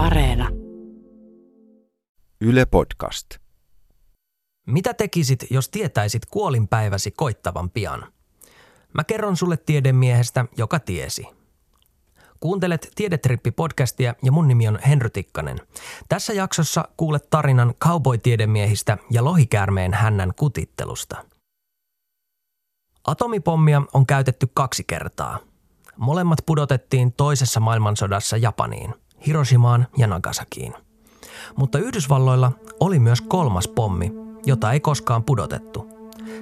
Areena. Yle Podcast. Mitä tekisit, jos tietäisit kuolinpäiväsi koittavan pian? Mä kerron sulle tiedemiehestä, joka tiesi. Kuuntelet Tiedetrippi-podcastia ja mun nimi on Henry Tikkanen. Tässä jaksossa kuulet tarinan cowboy-tiedemiehistä ja lohikäärmeen hännän kutittelusta. Atomipommia on käytetty kaksi kertaa. Molemmat pudotettiin toisessa maailmansodassa Japaniin, Hiroshimaan ja Nagasakiin. Mutta Yhdysvalloilla oli myös kolmas pommi, jota ei koskaan pudotettu.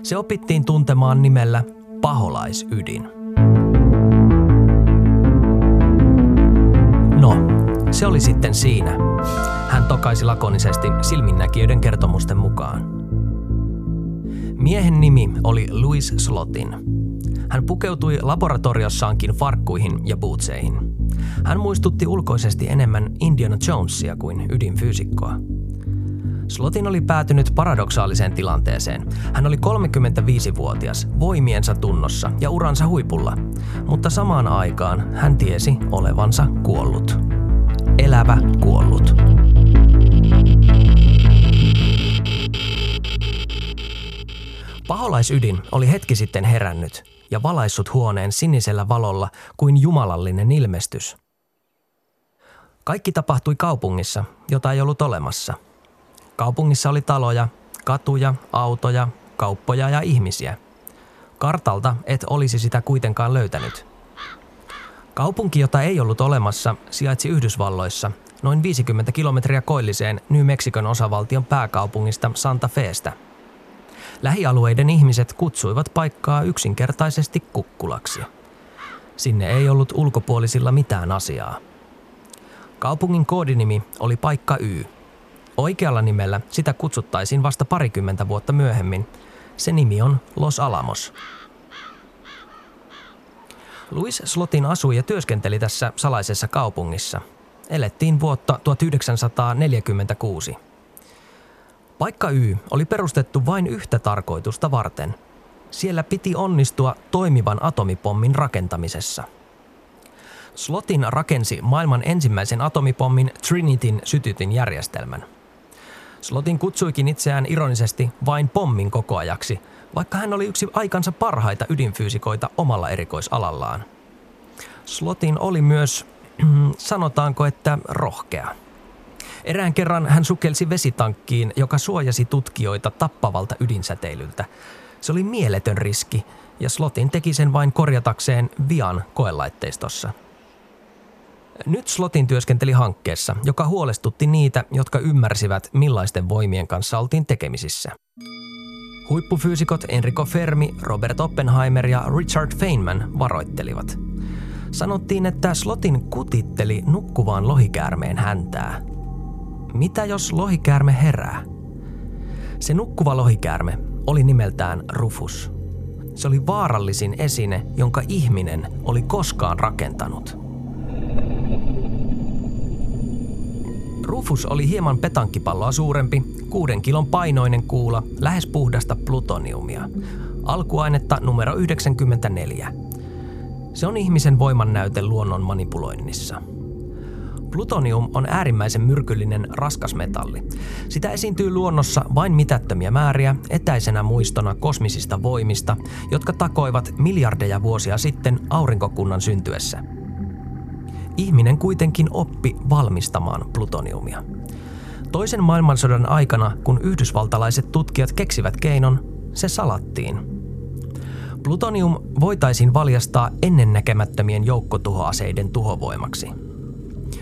Se opittiin tuntemaan nimellä paholaisydin. No, se oli sitten siinä. Hän tokaisi lakonisesti silminnäkijöiden kertomusten mukaan. Miehen nimi oli Louis Slotin. Hän pukeutui laboratoriossaankin farkkuihin ja bootseihin. Hän muistutti ulkoisesti enemmän Indiana Jonesia kuin ydinfyysikkoa. Slotin oli päätynyt paradoksaaliseen tilanteeseen. Hän oli 35-vuotias, voimiensa tunnossa ja uransa huipulla, mutta samaan aikaan hän tiesi olevansa kuollut. Elävä kuollut. Paholaisydin oli hetki sitten herännyt ja valaissut huoneen sinisellä valolla kuin jumalallinen ilmestys. Kaikki tapahtui kaupungissa, jota ei ollut olemassa. Kaupungissa oli taloja, katuja, autoja, kauppoja ja ihmisiä. Kartalta et olisi sitä kuitenkaan löytänyt. Kaupunki, jota ei ollut olemassa, sijaitsi Yhdysvalloissa, noin 50 kilometriä koilliseen New Mexicon osavaltion pääkaupungista Santa Feestä – Lähialueiden ihmiset kutsuivat paikkaa yksinkertaisesti kukkulaksi. Sinne ei ollut ulkopuolisilla mitään asiaa. Kaupungin koodinimi oli paikka Y. Oikealla nimellä sitä kutsuttaisiin vasta parikymmentä vuotta myöhemmin. Se nimi on Los Alamos. Louis Slotin asui ja työskenteli tässä salaisessa kaupungissa. Elettiin vuotta 1946. Paikka Y oli perustettu vain yhtä tarkoitusta varten. Siellä piti onnistua toimivan atomipommin rakentamisessa. Slotin rakensi maailman ensimmäisen atomipommin Trinityn sytytin järjestelmän. Slotin kutsuikin itseään ironisesti vain pommin kokoajaksi, vaikka hän oli yksi aikansa parhaita ydinfyysikoita omalla erikoisalallaan. Slotin oli myös, sanotaanko että rohkea – Erään kerran hän sukelsi vesitankkiin, joka suojasi tutkijoita tappavalta ydinsäteilyltä. Se oli mieletön riski, ja Slotin teki sen vain korjatakseen vian koelaitteistossa. Nyt Slotin työskenteli hankkeessa, joka huolestutti niitä, jotka ymmärsivät, millaisten voimien kanssa oltiin tekemisissä. Huippufyysikot Enrico Fermi, Robert Oppenheimer ja Richard Feynman varoittelivat. Sanottiin, että Slotin kutitteli nukkuvaan lohikäärmeen häntää – mitä jos lohikäärme herää? Se nukkuva lohikäärme oli nimeltään Rufus. Se oli vaarallisin esine, jonka ihminen oli koskaan rakentanut. Rufus oli hieman petankkipalloa suurempi, kuuden kilon painoinen kuula, lähes puhdasta plutoniumia. Alkuainetta numero 94. Se on ihmisen voimannäyte luonnon manipuloinnissa – Plutonium on äärimmäisen myrkyllinen raskasmetalli. Sitä esiintyy luonnossa vain mitättömiä määriä etäisenä muistona kosmisista voimista, jotka takoivat miljardeja vuosia sitten aurinkokunnan syntyessä. Ihminen kuitenkin oppi valmistamaan plutoniumia. Toisen maailmansodan aikana, kun yhdysvaltalaiset tutkijat keksivät keinon, se salattiin. Plutonium voitaisiin valjastaa ennennäkemättömien joukkotuhoaseiden tuhovoimaksi –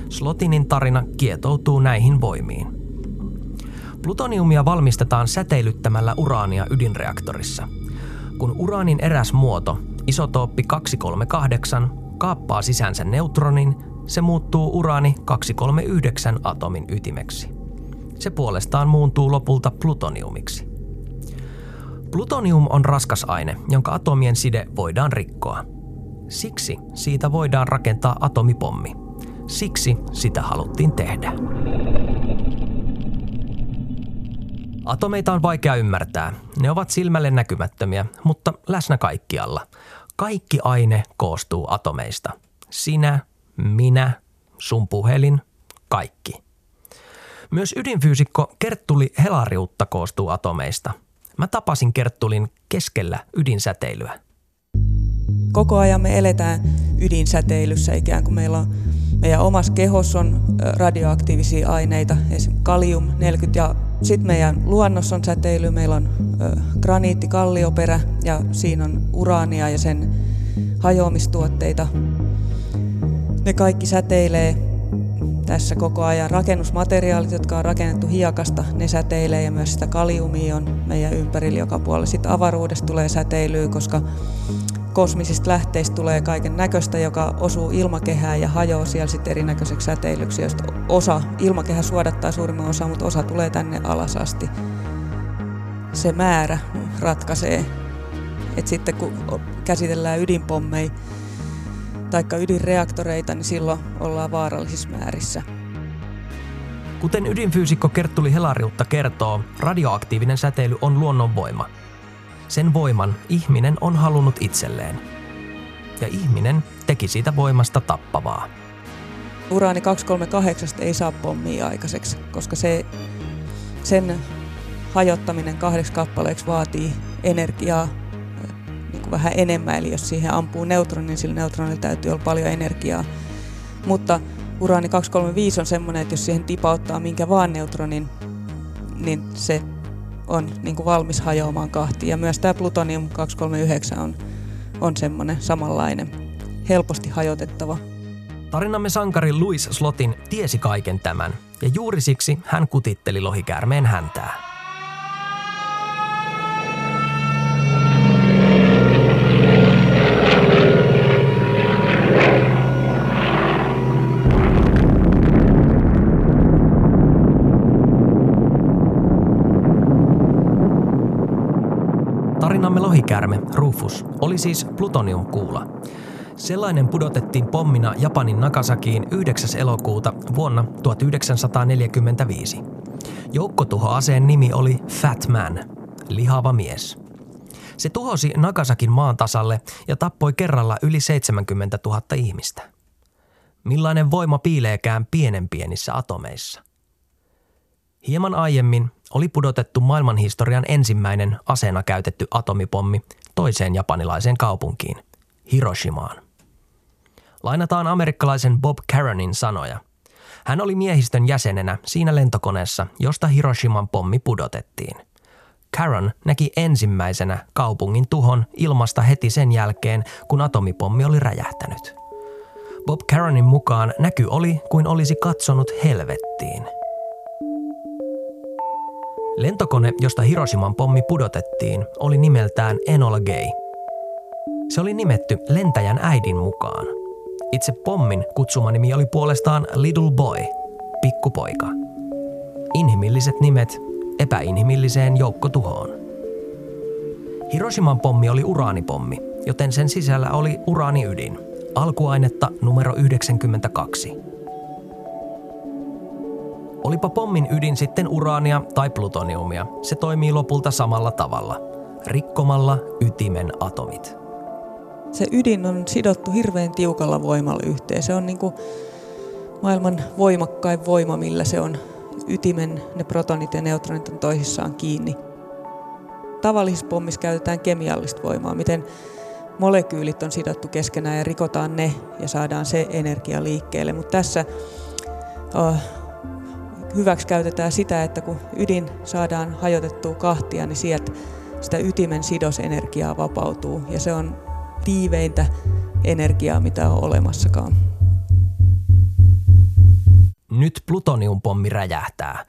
Slotinin tarina kietoutuu näihin voimiin. Plutoniumia valmistetaan säteilyttämällä uraania ydinreaktorissa. Kun uraanin eräs muoto, isotooppi 238, kaappaa sisäänsä neutronin, se muuttuu uraani 239 atomin ytimeksi. Se puolestaan muuntuu lopulta plutoniumiksi. Plutonium on raskas aine, jonka atomien side voidaan rikkoa. Siksi siitä voidaan rakentaa atomipommi – Siksi sitä haluttiin tehdä. Atomeita on vaikea ymmärtää. Ne ovat silmälle näkymättömiä, mutta läsnä kaikkialla. Kaikki aine koostuu atomeista. Sinä, minä, sun puhelin, kaikki. Myös ydinfyysikko Kerttuli Helariutta koostuu atomeista. Mä tapasin Kerttulin keskellä ydinsäteilyä. Koko ajan me eletään ydinsäteilyssä ikään kuin meillä on meidän omassa kehossa on radioaktiivisia aineita, esimerkiksi kalium 40 ja sitten meidän luonnossa on säteily, meillä on graniittikallioperä ja siinä on uraania ja sen hajoamistuotteita. Ne kaikki säteilee tässä koko ajan. Rakennusmateriaalit, jotka on rakennettu hiekasta, ne säteilee ja myös sitä kaliumia on meidän ympärillä joka puolella. Sitten avaruudesta tulee säteilyä, koska kosmisista lähteistä tulee kaiken näköistä, joka osuu ilmakehään ja hajoaa siellä sitten erinäköiseksi säteilyksi, josta osa, ilmakehä suodattaa suurimman osa, mutta osa tulee tänne alas asti. Se määrä ratkaisee. Et sitten kun käsitellään ydinpommeja tai ydinreaktoreita, niin silloin ollaan vaarallisissa määrissä. Kuten ydinfyysikko Kerttuli Helariutta kertoo, radioaktiivinen säteily on luonnonvoima – sen voiman ihminen on halunnut itselleen. Ja ihminen teki siitä voimasta tappavaa. Uraani 238 ei saa pommia aikaiseksi, koska se, sen hajottaminen kahdeksi kappaleeksi vaatii energiaa niin kuin vähän enemmän. Eli jos siihen ampuu neutronin, niin sillä neutronilla täytyy olla paljon energiaa. Mutta uraani 235 on semmoinen, että jos siihen tipauttaa minkä vaan neutronin, niin se on niin kuin valmis hajoamaan kahtiin. Ja myös tämä plutonium 239 on, on semmoinen samanlainen, helposti hajotettava. Tarinamme sankari Louis Slotin tiesi kaiken tämän, ja juuri siksi hän kutitteli lohikäärmeen häntää. Tarinamme lohikärme, Rufus, oli siis plutoniumkuula. Sellainen pudotettiin pommina Japanin Nagasakiin 9. elokuuta vuonna 1945. Joukkotuhoaseen nimi oli Fat Man, lihava mies. Se tuhosi Nagasakin maan tasalle ja tappoi kerralla yli 70 000 ihmistä. Millainen voima piileekään pienen pienissä atomeissa? Hieman aiemmin oli pudotettu maailmanhistorian ensimmäinen aseena käytetty atomipommi toiseen japanilaiseen kaupunkiin, Hiroshimaan. Lainataan amerikkalaisen Bob Caronin sanoja. Hän oli miehistön jäsenenä siinä lentokoneessa, josta Hiroshiman pommi pudotettiin. Caron näki ensimmäisenä kaupungin tuhon ilmasta heti sen jälkeen, kun atomipommi oli räjähtänyt. Bob Caronin mukaan näky oli kuin olisi katsonut helvettiin – Lentokone, josta Hiroshiman pommi pudotettiin, oli nimeltään Enola Gay. Se oli nimetty lentäjän äidin mukaan. Itse pommin kutsuma nimi oli puolestaan Little Boy, pikkupoika. Inhimilliset nimet epäinhimilliseen joukkotuhoon. Hiroshiman pommi oli uraanipommi, joten sen sisällä oli uraaniydin, alkuainetta numero 92. Olipa pommin ydin sitten uraania tai plutoniumia, se toimii lopulta samalla tavalla, rikkomalla ytimen atomit. Se ydin on sidottu hirveän tiukalla voimalla yhteen. Se on niin kuin maailman voimakkain voima, millä se on ytimen, ne protonit ja neutronit on toisissaan kiinni. Tavallisessa pommissa käytetään kemiallista voimaa, miten molekyylit on sidottu keskenään ja rikotaan ne ja saadaan se energia liikkeelle. Mutta tässä oh, hyväksi käytetään sitä, että kun ydin saadaan hajotettua kahtia, niin sieltä sitä ytimen sidosenergiaa vapautuu ja se on tiiveintä energiaa, mitä on olemassakaan. Nyt plutoniumpommi räjähtää.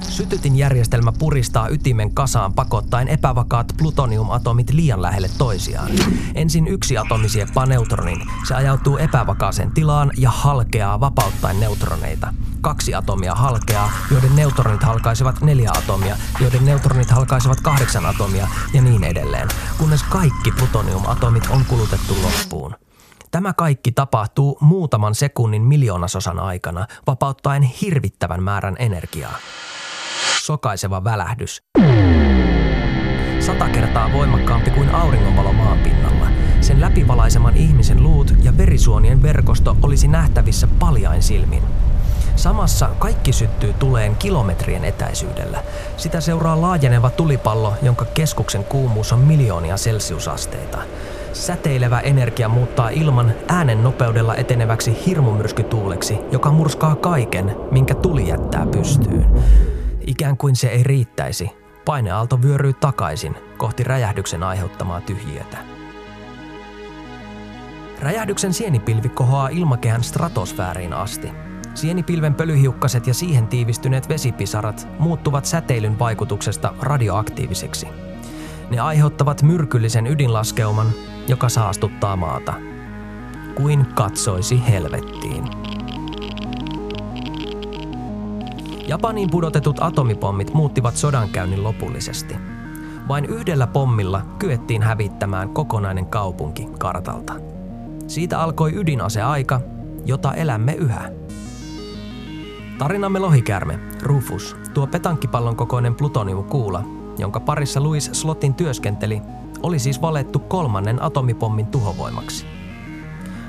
Sytytinjärjestelmä puristaa ytimen kasaan pakottaen epävakaat plutoniumatomit liian lähelle toisiaan. Ensin yksi atomi sieppaa neutronin. Se ajautuu epävakaaseen tilaan ja halkeaa vapauttaen neutroneita. Kaksi atomia halkeaa, joiden neutronit halkaisivat neljä atomia, joiden neutronit halkaisivat kahdeksan atomia ja niin edelleen, kunnes kaikki plutoniumatomit on kulutettu loppuun. Tämä kaikki tapahtuu muutaman sekunnin miljoonasosan aikana, vapauttaen hirvittävän määrän energiaa sokaiseva välähdys. Sata kertaa voimakkaampi kuin auringonvalo maan pinnalla. sen läpivalaiseman ihmisen luut ja verisuonien verkosto olisi nähtävissä paljain silmin. Samassa kaikki syttyy tuleen kilometrien etäisyydellä. Sitä seuraa laajeneva tulipallo, jonka keskuksen kuumuus on miljoonia celsiusasteita. Säteilevä energia muuttaa ilman äänen nopeudella eteneväksi hirmumyrskytuuleksi, joka murskaa kaiken, minkä tuli jättää pystyyn. Ikään kuin se ei riittäisi, paineaalto vyöryy takaisin kohti räjähdyksen aiheuttamaa tyhjiötä. Räjähdyksen sienipilvi kohoaa ilmakehän stratosfääriin asti. Sienipilven pölyhiukkaset ja siihen tiivistyneet vesipisarat muuttuvat säteilyn vaikutuksesta radioaktiiviseksi. Ne aiheuttavat myrkyllisen ydinlaskeuman, joka saastuttaa maata. Kuin katsoisi helvettiin. Japaniin pudotetut atomipommit muuttivat sodankäynnin lopullisesti. Vain yhdellä pommilla kyettiin hävittämään kokonainen kaupunki kartalta. Siitä alkoi ydinaseaika, jota elämme yhä. Tarinamme lohikäärme, Rufus, tuo petankkipallon kokoinen plutoniumkuula, jonka parissa Louis Slotin työskenteli, oli siis valettu kolmannen atomipommin tuhovoimaksi.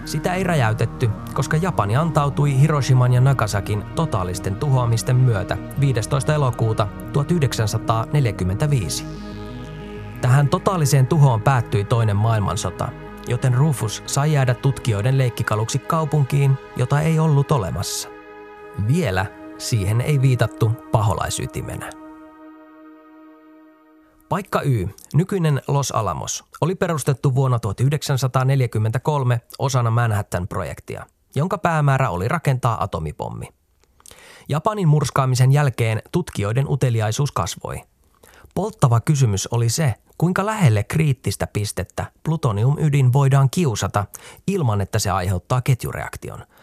Sitä ei räjäytetty, koska Japani antautui Hiroshiman ja Nagasakin totaalisten tuhoamisten myötä 15. elokuuta 1945. Tähän totaaliseen tuhoon päättyi toinen maailmansota, joten Rufus sai jäädä tutkijoiden leikkikaluksi kaupunkiin, jota ei ollut olemassa. Vielä siihen ei viitattu paholaisytimenä. Paikka Y, nykyinen Los Alamos, oli perustettu vuonna 1943 osana Manhattan-projektia, jonka päämäärä oli rakentaa atomipommi. Japanin murskaamisen jälkeen tutkijoiden uteliaisuus kasvoi. Polttava kysymys oli se, kuinka lähelle kriittistä pistettä plutoniumydin voidaan kiusata ilman, että se aiheuttaa ketjureaktion –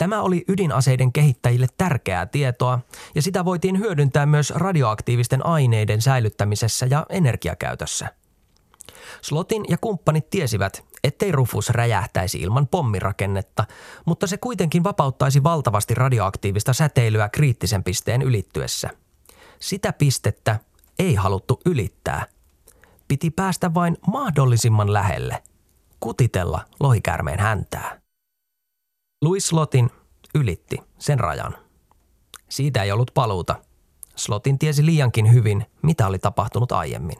Tämä oli ydinaseiden kehittäjille tärkeää tietoa ja sitä voitiin hyödyntää myös radioaktiivisten aineiden säilyttämisessä ja energiakäytössä. Slotin ja kumppanit tiesivät, ettei Rufus räjähtäisi ilman pommirakennetta, mutta se kuitenkin vapauttaisi valtavasti radioaktiivista säteilyä kriittisen pisteen ylittyessä. Sitä pistettä ei haluttu ylittää. Piti päästä vain mahdollisimman lähelle, kutitella lohikäärmeen häntää. Louis Slotin ylitti sen rajan. Siitä ei ollut paluuta. Slotin tiesi liiankin hyvin, mitä oli tapahtunut aiemmin.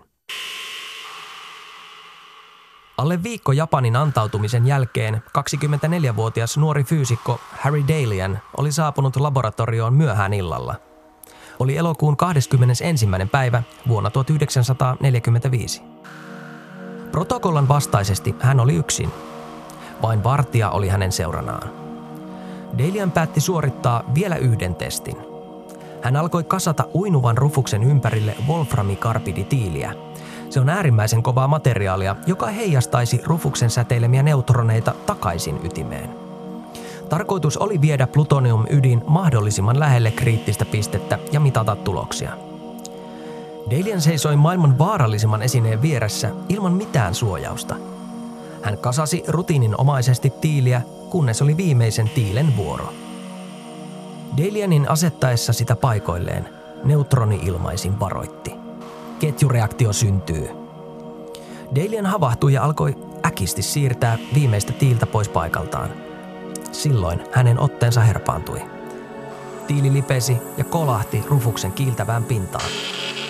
Alle viikko Japanin antautumisen jälkeen 24-vuotias nuori fyysikko Harry Dalian oli saapunut laboratorioon myöhään illalla. Oli elokuun 21. päivä vuonna 1945. Protokollan vastaisesti hän oli yksin. Vain vartija oli hänen seuranaan. Delian päätti suorittaa vielä yhden testin. Hän alkoi kasata uinuvan rufuksen ympärille wolframikarbiditiiliä. Se on äärimmäisen kovaa materiaalia, joka heijastaisi rufuksen säteilemiä neutroneita takaisin ytimeen. Tarkoitus oli viedä plutonium-ydin mahdollisimman lähelle kriittistä pistettä ja mitata tuloksia. Dalian seisoi maailman vaarallisimman esineen vieressä ilman mitään suojausta. Hän kasasi rutiininomaisesti tiiliä kunnes oli viimeisen tiilen vuoro. Delianin asettaessa sitä paikoilleen, neutroni-ilmaisin varoitti. Ketjureaktio syntyy. Delian havahtui ja alkoi äkisti siirtää viimeistä tiiltä pois paikaltaan. Silloin hänen otteensa herpaantui. Tiili lipesi ja kolahti rufuksen kiiltävään pintaan.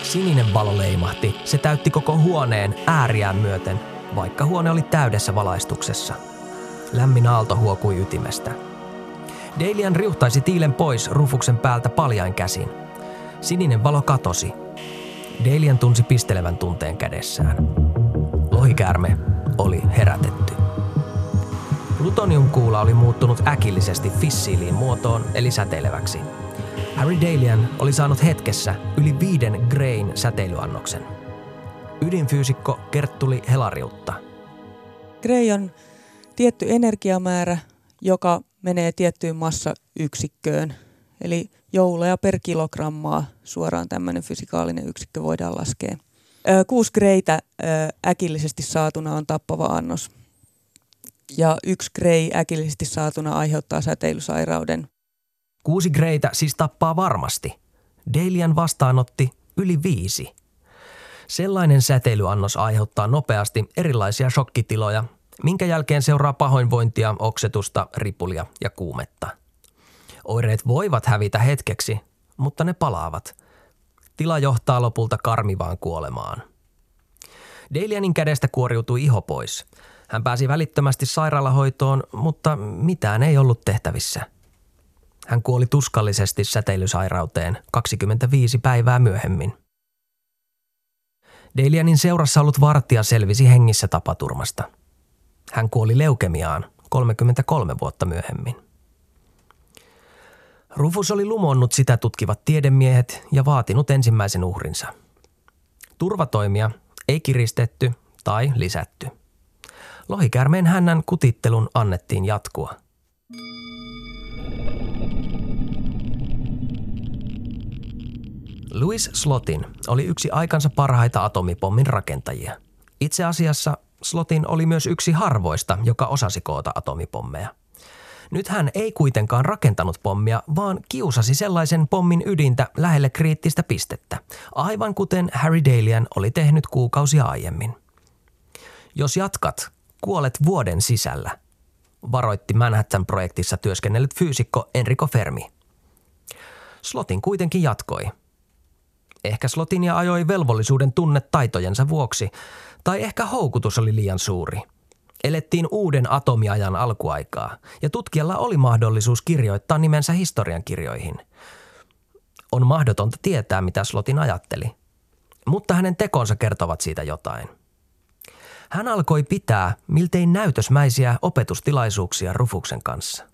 Sininen valo leimahti, se täytti koko huoneen ääriään myöten, vaikka huone oli täydessä valaistuksessa – Lämmin aalto huokui ytimestä. Dalian riuhtaisi tiilen pois Rufuksen päältä paljain käsin. Sininen valo katosi. Dalian tunsi pistelevän tunteen kädessään. Lohikäärme oli herätetty. Plutoniumkuula oli muuttunut äkillisesti fissiiliin muotoon eli säteileväksi. Harry Dalian oli saanut hetkessä yli viiden grain säteilyannoksen. Ydinfyysikko Kerttuli Helariutta. Gray on tietty energiamäärä, joka menee tiettyyn massayksikköön. Eli jouleja per kilogrammaa suoraan tämmöinen fysikaalinen yksikkö voidaan laskea. Kuusi greitä äkillisesti saatuna on tappava annos. Ja yksi grei äkillisesti saatuna aiheuttaa säteilysairauden. Kuusi greitä siis tappaa varmasti. Dalian vastaanotti yli viisi. Sellainen säteilyannos aiheuttaa nopeasti erilaisia shokkitiloja minkä jälkeen seuraa pahoinvointia, oksetusta, ripulia ja kuumetta. Oireet voivat hävitä hetkeksi, mutta ne palaavat. Tila johtaa lopulta karmivaan kuolemaan. Dalianin kädestä kuoriutui iho pois. Hän pääsi välittömästi sairaalahoitoon, mutta mitään ei ollut tehtävissä. Hän kuoli tuskallisesti säteilysairauteen 25 päivää myöhemmin. Dalianin seurassa ollut vartija selvisi hengissä tapaturmasta. Hän kuoli leukemiaan 33 vuotta myöhemmin. Rufus oli lumonnut sitä tutkivat tiedemiehet ja vaatinut ensimmäisen uhrinsa. Turvatoimia ei kiristetty tai lisätty. Lohikäärmeen hännän kutittelun annettiin jatkua. Louis Slotin oli yksi aikansa parhaita atomipommin rakentajia. Itse asiassa Slotin oli myös yksi harvoista, joka osasi koota atomipommeja. Nyt hän ei kuitenkaan rakentanut pommia, vaan kiusasi sellaisen pommin ydintä lähelle kriittistä pistettä, aivan kuten Harry Dalian oli tehnyt kuukausia aiemmin. Jos jatkat, kuolet vuoden sisällä, varoitti Manhattan-projektissa työskennellyt fyysikko Enrico Fermi. Slotin kuitenkin jatkoi – Ehkä Slotinia ajoi velvollisuuden tunne taitojensa vuoksi, tai ehkä houkutus oli liian suuri. Elettiin uuden atomiajan alkuaikaa, ja tutkijalla oli mahdollisuus kirjoittaa nimensä historiankirjoihin. On mahdotonta tietää, mitä Slotin ajatteli. Mutta hänen tekonsa kertovat siitä jotain. Hän alkoi pitää miltei näytösmäisiä opetustilaisuuksia Rufuksen kanssa.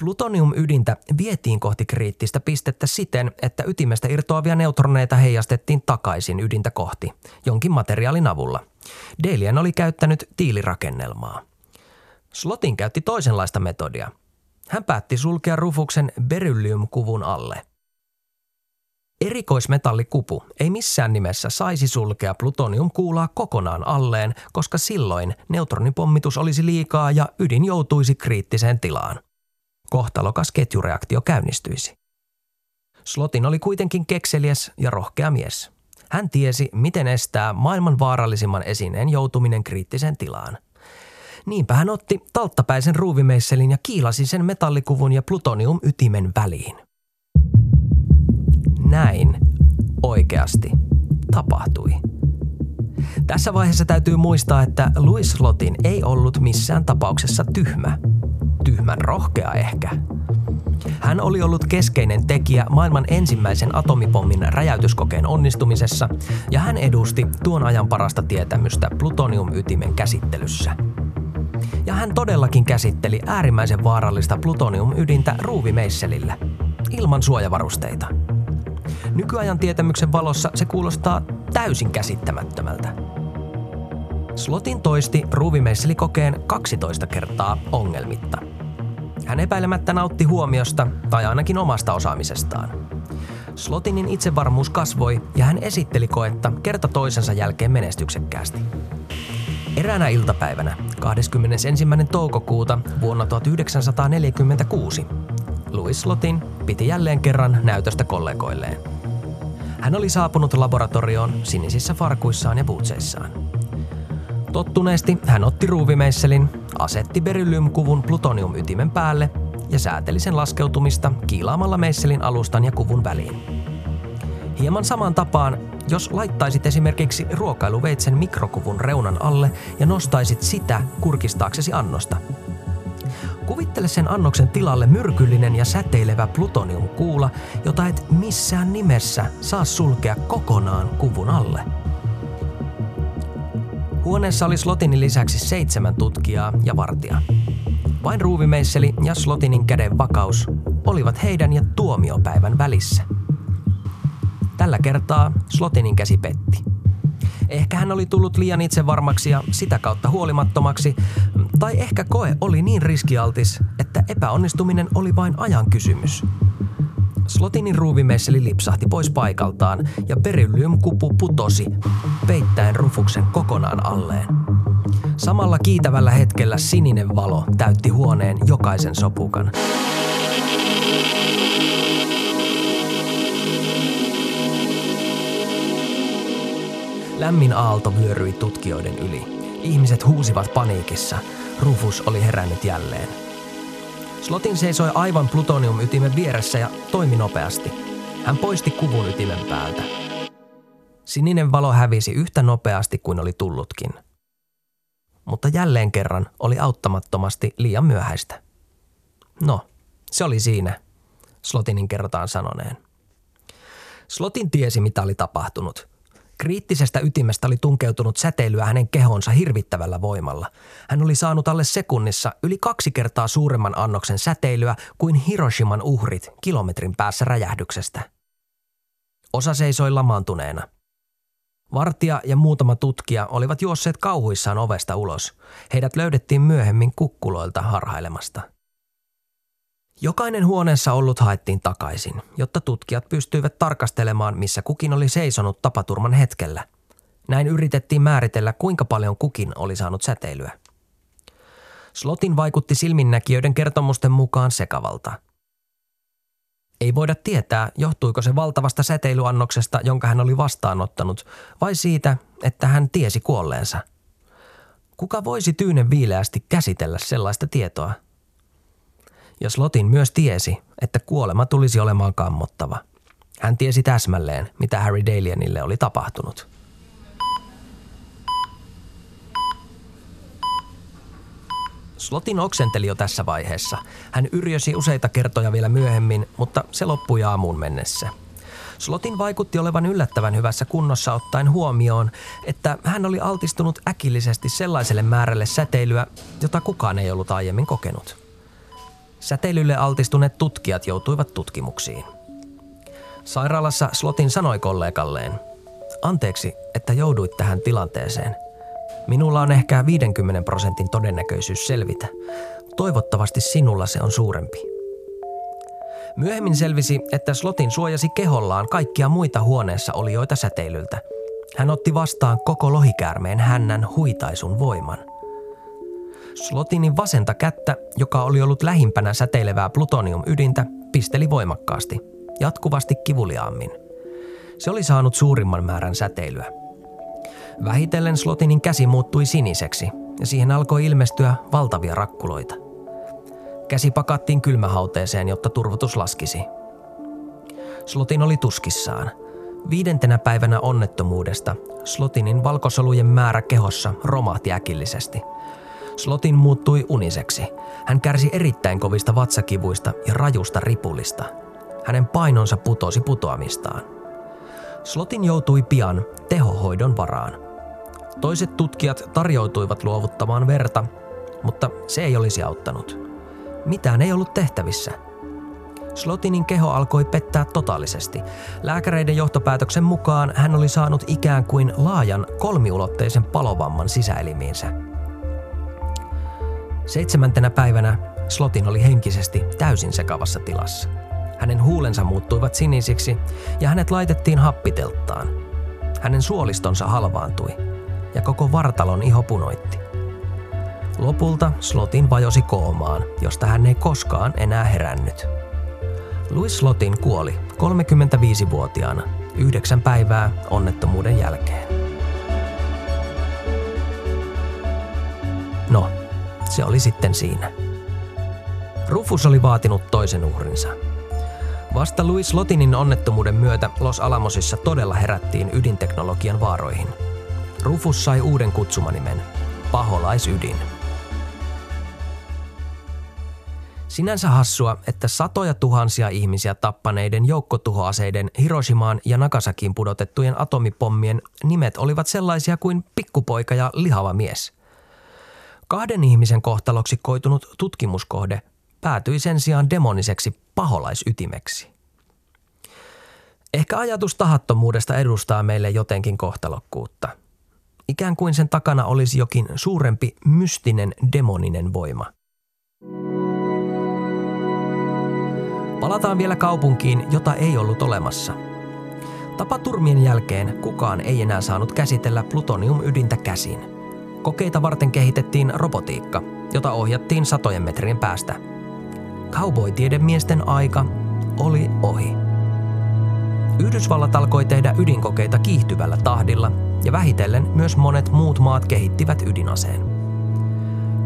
Plutonium-ydintä vietiin kohti kriittistä pistettä siten, että ytimestä irtoavia neutroneita heijastettiin takaisin ydintä kohti, jonkin materiaalin avulla. Delian oli käyttänyt tiilirakennelmaa. Slotin käytti toisenlaista metodia. Hän päätti sulkea Rufuksen beryllium-kuvun alle. Erikoismetallikupu ei missään nimessä saisi sulkea plutoniumkuulaa kokonaan alleen, koska silloin neutronipommitus olisi liikaa ja ydin joutuisi kriittiseen tilaan kohtalokas ketjureaktio käynnistyisi. Slotin oli kuitenkin kekseliäs ja rohkea mies. Hän tiesi, miten estää maailman vaarallisimman esineen joutuminen kriittiseen tilaan. Niinpä hän otti talttapäisen ruuvimeisselin ja kiilasi sen metallikuvun ja plutonium-ytimen väliin. Näin oikeasti tapahtui. Tässä vaiheessa täytyy muistaa, että Louis Slotin ei ollut missään tapauksessa tyhmä – tyhmän rohkea ehkä. Hän oli ollut keskeinen tekijä maailman ensimmäisen atomipommin räjäytyskokeen onnistumisessa ja hän edusti tuon ajan parasta tietämystä plutoniumytimen käsittelyssä. Ja hän todellakin käsitteli äärimmäisen vaarallista plutoniumydintä ruuvimeisselillä, ilman suojavarusteita. Nykyajan tietämyksen valossa se kuulostaa täysin käsittämättömältä. Slotin toisti ruuvimeisselikokeen 12 kertaa ongelmitta – hän epäilemättä nautti huomiosta tai ainakin omasta osaamisestaan. Slotinin itsevarmuus kasvoi ja hän esitteli koetta kerta toisensa jälkeen menestyksekkäästi. Eräänä iltapäivänä 21. toukokuuta vuonna 1946 Louis Slotin piti jälleen kerran näytöstä kollegoilleen. Hän oli saapunut laboratorioon sinisissä farkuissaan ja bootseissaan. Tottuneesti hän otti ruuvimeisselin, asetti beryllium-kuvun plutonium-ytimen päälle ja sääteli sen laskeutumista kiilaamalla meisselin alustan ja kuvun väliin. Hieman saman tapaan, jos laittaisit esimerkiksi ruokailuveitsen mikrokuvun reunan alle ja nostaisit sitä kurkistaaksesi annosta. Kuvittele sen annoksen tilalle myrkyllinen ja säteilevä plutoniumkuula, jota et missään nimessä saa sulkea kokonaan kuvun alle – Huoneessa oli Slotinin lisäksi seitsemän tutkijaa ja vartija. Vain ruuvimeisseli ja Slotinin käden vakaus olivat heidän ja tuomiopäivän välissä. Tällä kertaa Slotinin käsi petti. Ehkä hän oli tullut liian itsevarmaksi ja sitä kautta huolimattomaksi, tai ehkä koe oli niin riskialtis, että epäonnistuminen oli vain ajan kysymys – Slotinin ruuvimeisseli lipsahti pois paikaltaan ja beryllium-kupu putosi, peittäen Rufuksen kokonaan alleen. Samalla kiitävällä hetkellä sininen valo täytti huoneen jokaisen sopukan. Lämmin aalto vyöryi tutkijoiden yli. Ihmiset huusivat paniikissa. Rufus oli herännyt jälleen. Slotin seisoi aivan plutonium-ytimen vieressä ja toimi nopeasti. Hän poisti kuvun ytimen päältä. Sininen valo hävisi yhtä nopeasti kuin oli tullutkin. Mutta jälleen kerran oli auttamattomasti liian myöhäistä. No, se oli siinä, Slotinin kerrotaan sanoneen. Slotin tiesi, mitä oli tapahtunut. Kriittisestä ytimestä oli tunkeutunut säteilyä hänen kehonsa hirvittävällä voimalla. Hän oli saanut alle sekunnissa yli kaksi kertaa suuremman annoksen säteilyä kuin Hiroshiman uhrit kilometrin päässä räjähdyksestä. Osa seisoi lamaantuneena. Vartija ja muutama tutkija olivat juosseet kauhuissaan ovesta ulos. Heidät löydettiin myöhemmin kukkuloilta harhailemasta. Jokainen huoneessa ollut haettiin takaisin, jotta tutkijat pystyivät tarkastelemaan, missä kukin oli seisonut tapaturman hetkellä. Näin yritettiin määritellä, kuinka paljon kukin oli saanut säteilyä. Slotin vaikutti silminnäkijöiden kertomusten mukaan sekavalta. Ei voida tietää, johtuiko se valtavasta säteilyannoksesta, jonka hän oli vastaanottanut, vai siitä, että hän tiesi kuolleensa. Kuka voisi tyynen viileästi käsitellä sellaista tietoa – ja Slotin myös tiesi, että kuolema tulisi olemaan kammottava. Hän tiesi täsmälleen, mitä Harry Dalianille oli tapahtunut. Slotin oksenteli jo tässä vaiheessa. Hän yrjösi useita kertoja vielä myöhemmin, mutta se loppui aamuun mennessä. Slotin vaikutti olevan yllättävän hyvässä kunnossa ottaen huomioon, että hän oli altistunut äkillisesti sellaiselle määrälle säteilyä, jota kukaan ei ollut aiemmin kokenut. Säteilylle altistuneet tutkijat joutuivat tutkimuksiin. Sairaalassa Slotin sanoi kollegalleen, anteeksi, että jouduit tähän tilanteeseen. Minulla on ehkä 50 prosentin todennäköisyys selvitä. Toivottavasti sinulla se on suurempi. Myöhemmin selvisi, että Slotin suojasi kehollaan kaikkia muita huoneessa olijoita säteilyltä. Hän otti vastaan koko lohikäärmeen hännän huitaisun voiman. Slotinin vasenta kättä, joka oli ollut lähimpänä säteilevää plutonium-ydintä, pisteli voimakkaasti, jatkuvasti kivuliaammin. Se oli saanut suurimman määrän säteilyä. Vähitellen Slotinin käsi muuttui siniseksi ja siihen alkoi ilmestyä valtavia rakkuloita. Käsi pakattiin kylmähauteeseen, jotta turvotus laskisi. Slotin oli tuskissaan. Viidentenä päivänä onnettomuudesta Slotinin valkosolujen määrä kehossa romahti äkillisesti – Slotin muuttui uniseksi. Hän kärsi erittäin kovista vatsakivuista ja rajusta ripulista. Hänen painonsa putosi putoamistaan. Slotin joutui pian tehohoidon varaan. Toiset tutkijat tarjoutuivat luovuttamaan verta, mutta se ei olisi auttanut. Mitään ei ollut tehtävissä. Slotinin keho alkoi pettää totaalisesti. Lääkäreiden johtopäätöksen mukaan hän oli saanut ikään kuin laajan kolmiulotteisen palovamman sisäelimiinsä – Seitsemäntenä päivänä Slotin oli henkisesti täysin sekavassa tilassa. Hänen huulensa muuttuivat sinisiksi ja hänet laitettiin happitelttaan. Hänen suolistonsa halvaantui ja koko vartalon iho punoitti. Lopulta Slotin vajosi koomaan, josta hän ei koskaan enää herännyt. Louis Slotin kuoli 35-vuotiaana yhdeksän päivää onnettomuuden jälkeen. Se oli sitten siinä. Rufus oli vaatinut toisen uhrinsa. Vasta Louis Lotinin onnettomuuden myötä Los Alamosissa todella herättiin ydinteknologian vaaroihin. Rufus sai uuden kutsumanimen, paholaisydin. Sinänsä hassua, että satoja tuhansia ihmisiä tappaneiden joukkotuhoaseiden Hiroshimaan ja Nagasakiin pudotettujen atomipommien nimet olivat sellaisia kuin pikkupoika ja lihava mies – Kahden ihmisen kohtaloksi koitunut tutkimuskohde päätyi sen sijaan demoniseksi paholaisytimeksi. Ehkä ajatus tahattomuudesta edustaa meille jotenkin kohtalokkuutta. Ikään kuin sen takana olisi jokin suurempi mystinen demoninen voima. Palataan vielä kaupunkiin, jota ei ollut olemassa. Tapaturmien jälkeen kukaan ei enää saanut käsitellä plutonium-ydintä käsin – Kokeita varten kehitettiin robotiikka, jota ohjattiin satojen metrien päästä. Cowboy-tiedemiesten aika oli ohi. Yhdysvallat alkoi tehdä ydinkokeita kiihtyvällä tahdilla ja vähitellen myös monet muut maat kehittivät ydinaseen.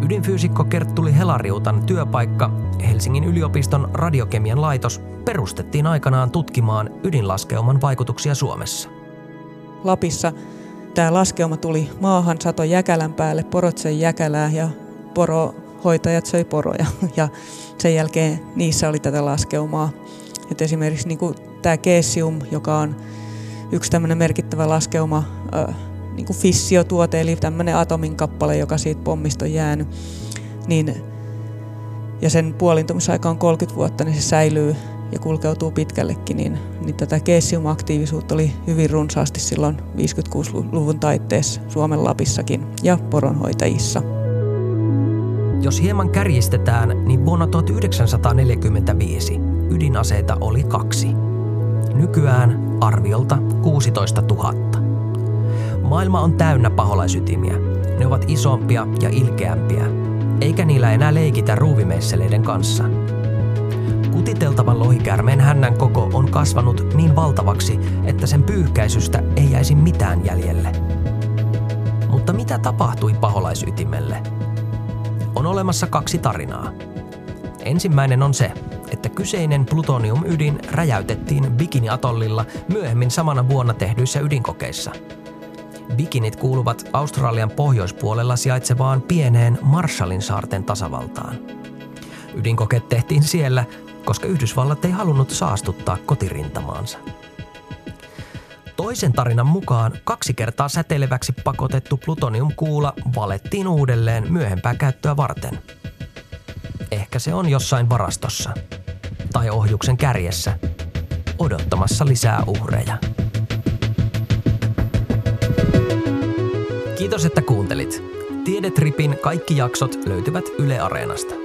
Ydinfyysikko Kerttuli Helariutan työpaikka, Helsingin yliopiston radiokemian laitos, perustettiin aikanaan tutkimaan ydinlaskeuman vaikutuksia Suomessa. Lapissa tämä laskeuma tuli maahan, sato jäkälän päälle, porot söi jäkälää ja porohoitajat söi poroja. Ja sen jälkeen niissä oli tätä laskeumaa. Et esimerkiksi niin tämä Keesium, joka on yksi tämmöinen merkittävä laskeuma, äh, niin kuin fissiotuote, eli tämmöinen atomin kappale, joka siitä pommista on jäänyt, niin, ja sen puolintumisaika on 30 vuotta, niin se säilyy ja kulkeutuu pitkällekin, niin, niin tätä keessiumaktiivisuutta oli hyvin runsaasti silloin 56-luvun taitteessa Suomen Lapissakin ja poronhoitajissa. Jos hieman kärjistetään, niin vuonna 1945 ydinaseita oli kaksi. Nykyään arviolta 16 000. Maailma on täynnä paholaisytimiä. Ne ovat isompia ja ilkeämpiä, eikä niillä enää leikitä ruuvimeisseleiden kanssa – Kutiteltavan lohikäärmeen hännän koko on kasvanut niin valtavaksi, että sen pyyhkäisystä ei jäisi mitään jäljelle. Mutta mitä tapahtui paholaisytimelle? On olemassa kaksi tarinaa. Ensimmäinen on se, että kyseinen plutoniumydin räjäytettiin Bikini-atollilla myöhemmin samana vuonna tehdyissä ydinkokeissa. Bikinit kuuluvat Australian pohjoispuolella sijaitsevaan pieneen Marshallin saarten tasavaltaan. Ydinkokeet tehtiin siellä koska Yhdysvallat ei halunnut saastuttaa kotirintamaansa. Toisen tarinan mukaan kaksi kertaa säteileväksi pakotettu plutoniumkuula valettiin uudelleen myöhempää käyttöä varten. Ehkä se on jossain varastossa tai ohjuksen kärjessä odottamassa lisää uhreja. Kiitos, että kuuntelit. Tiedetripin kaikki jaksot löytyvät Yle Areenasta.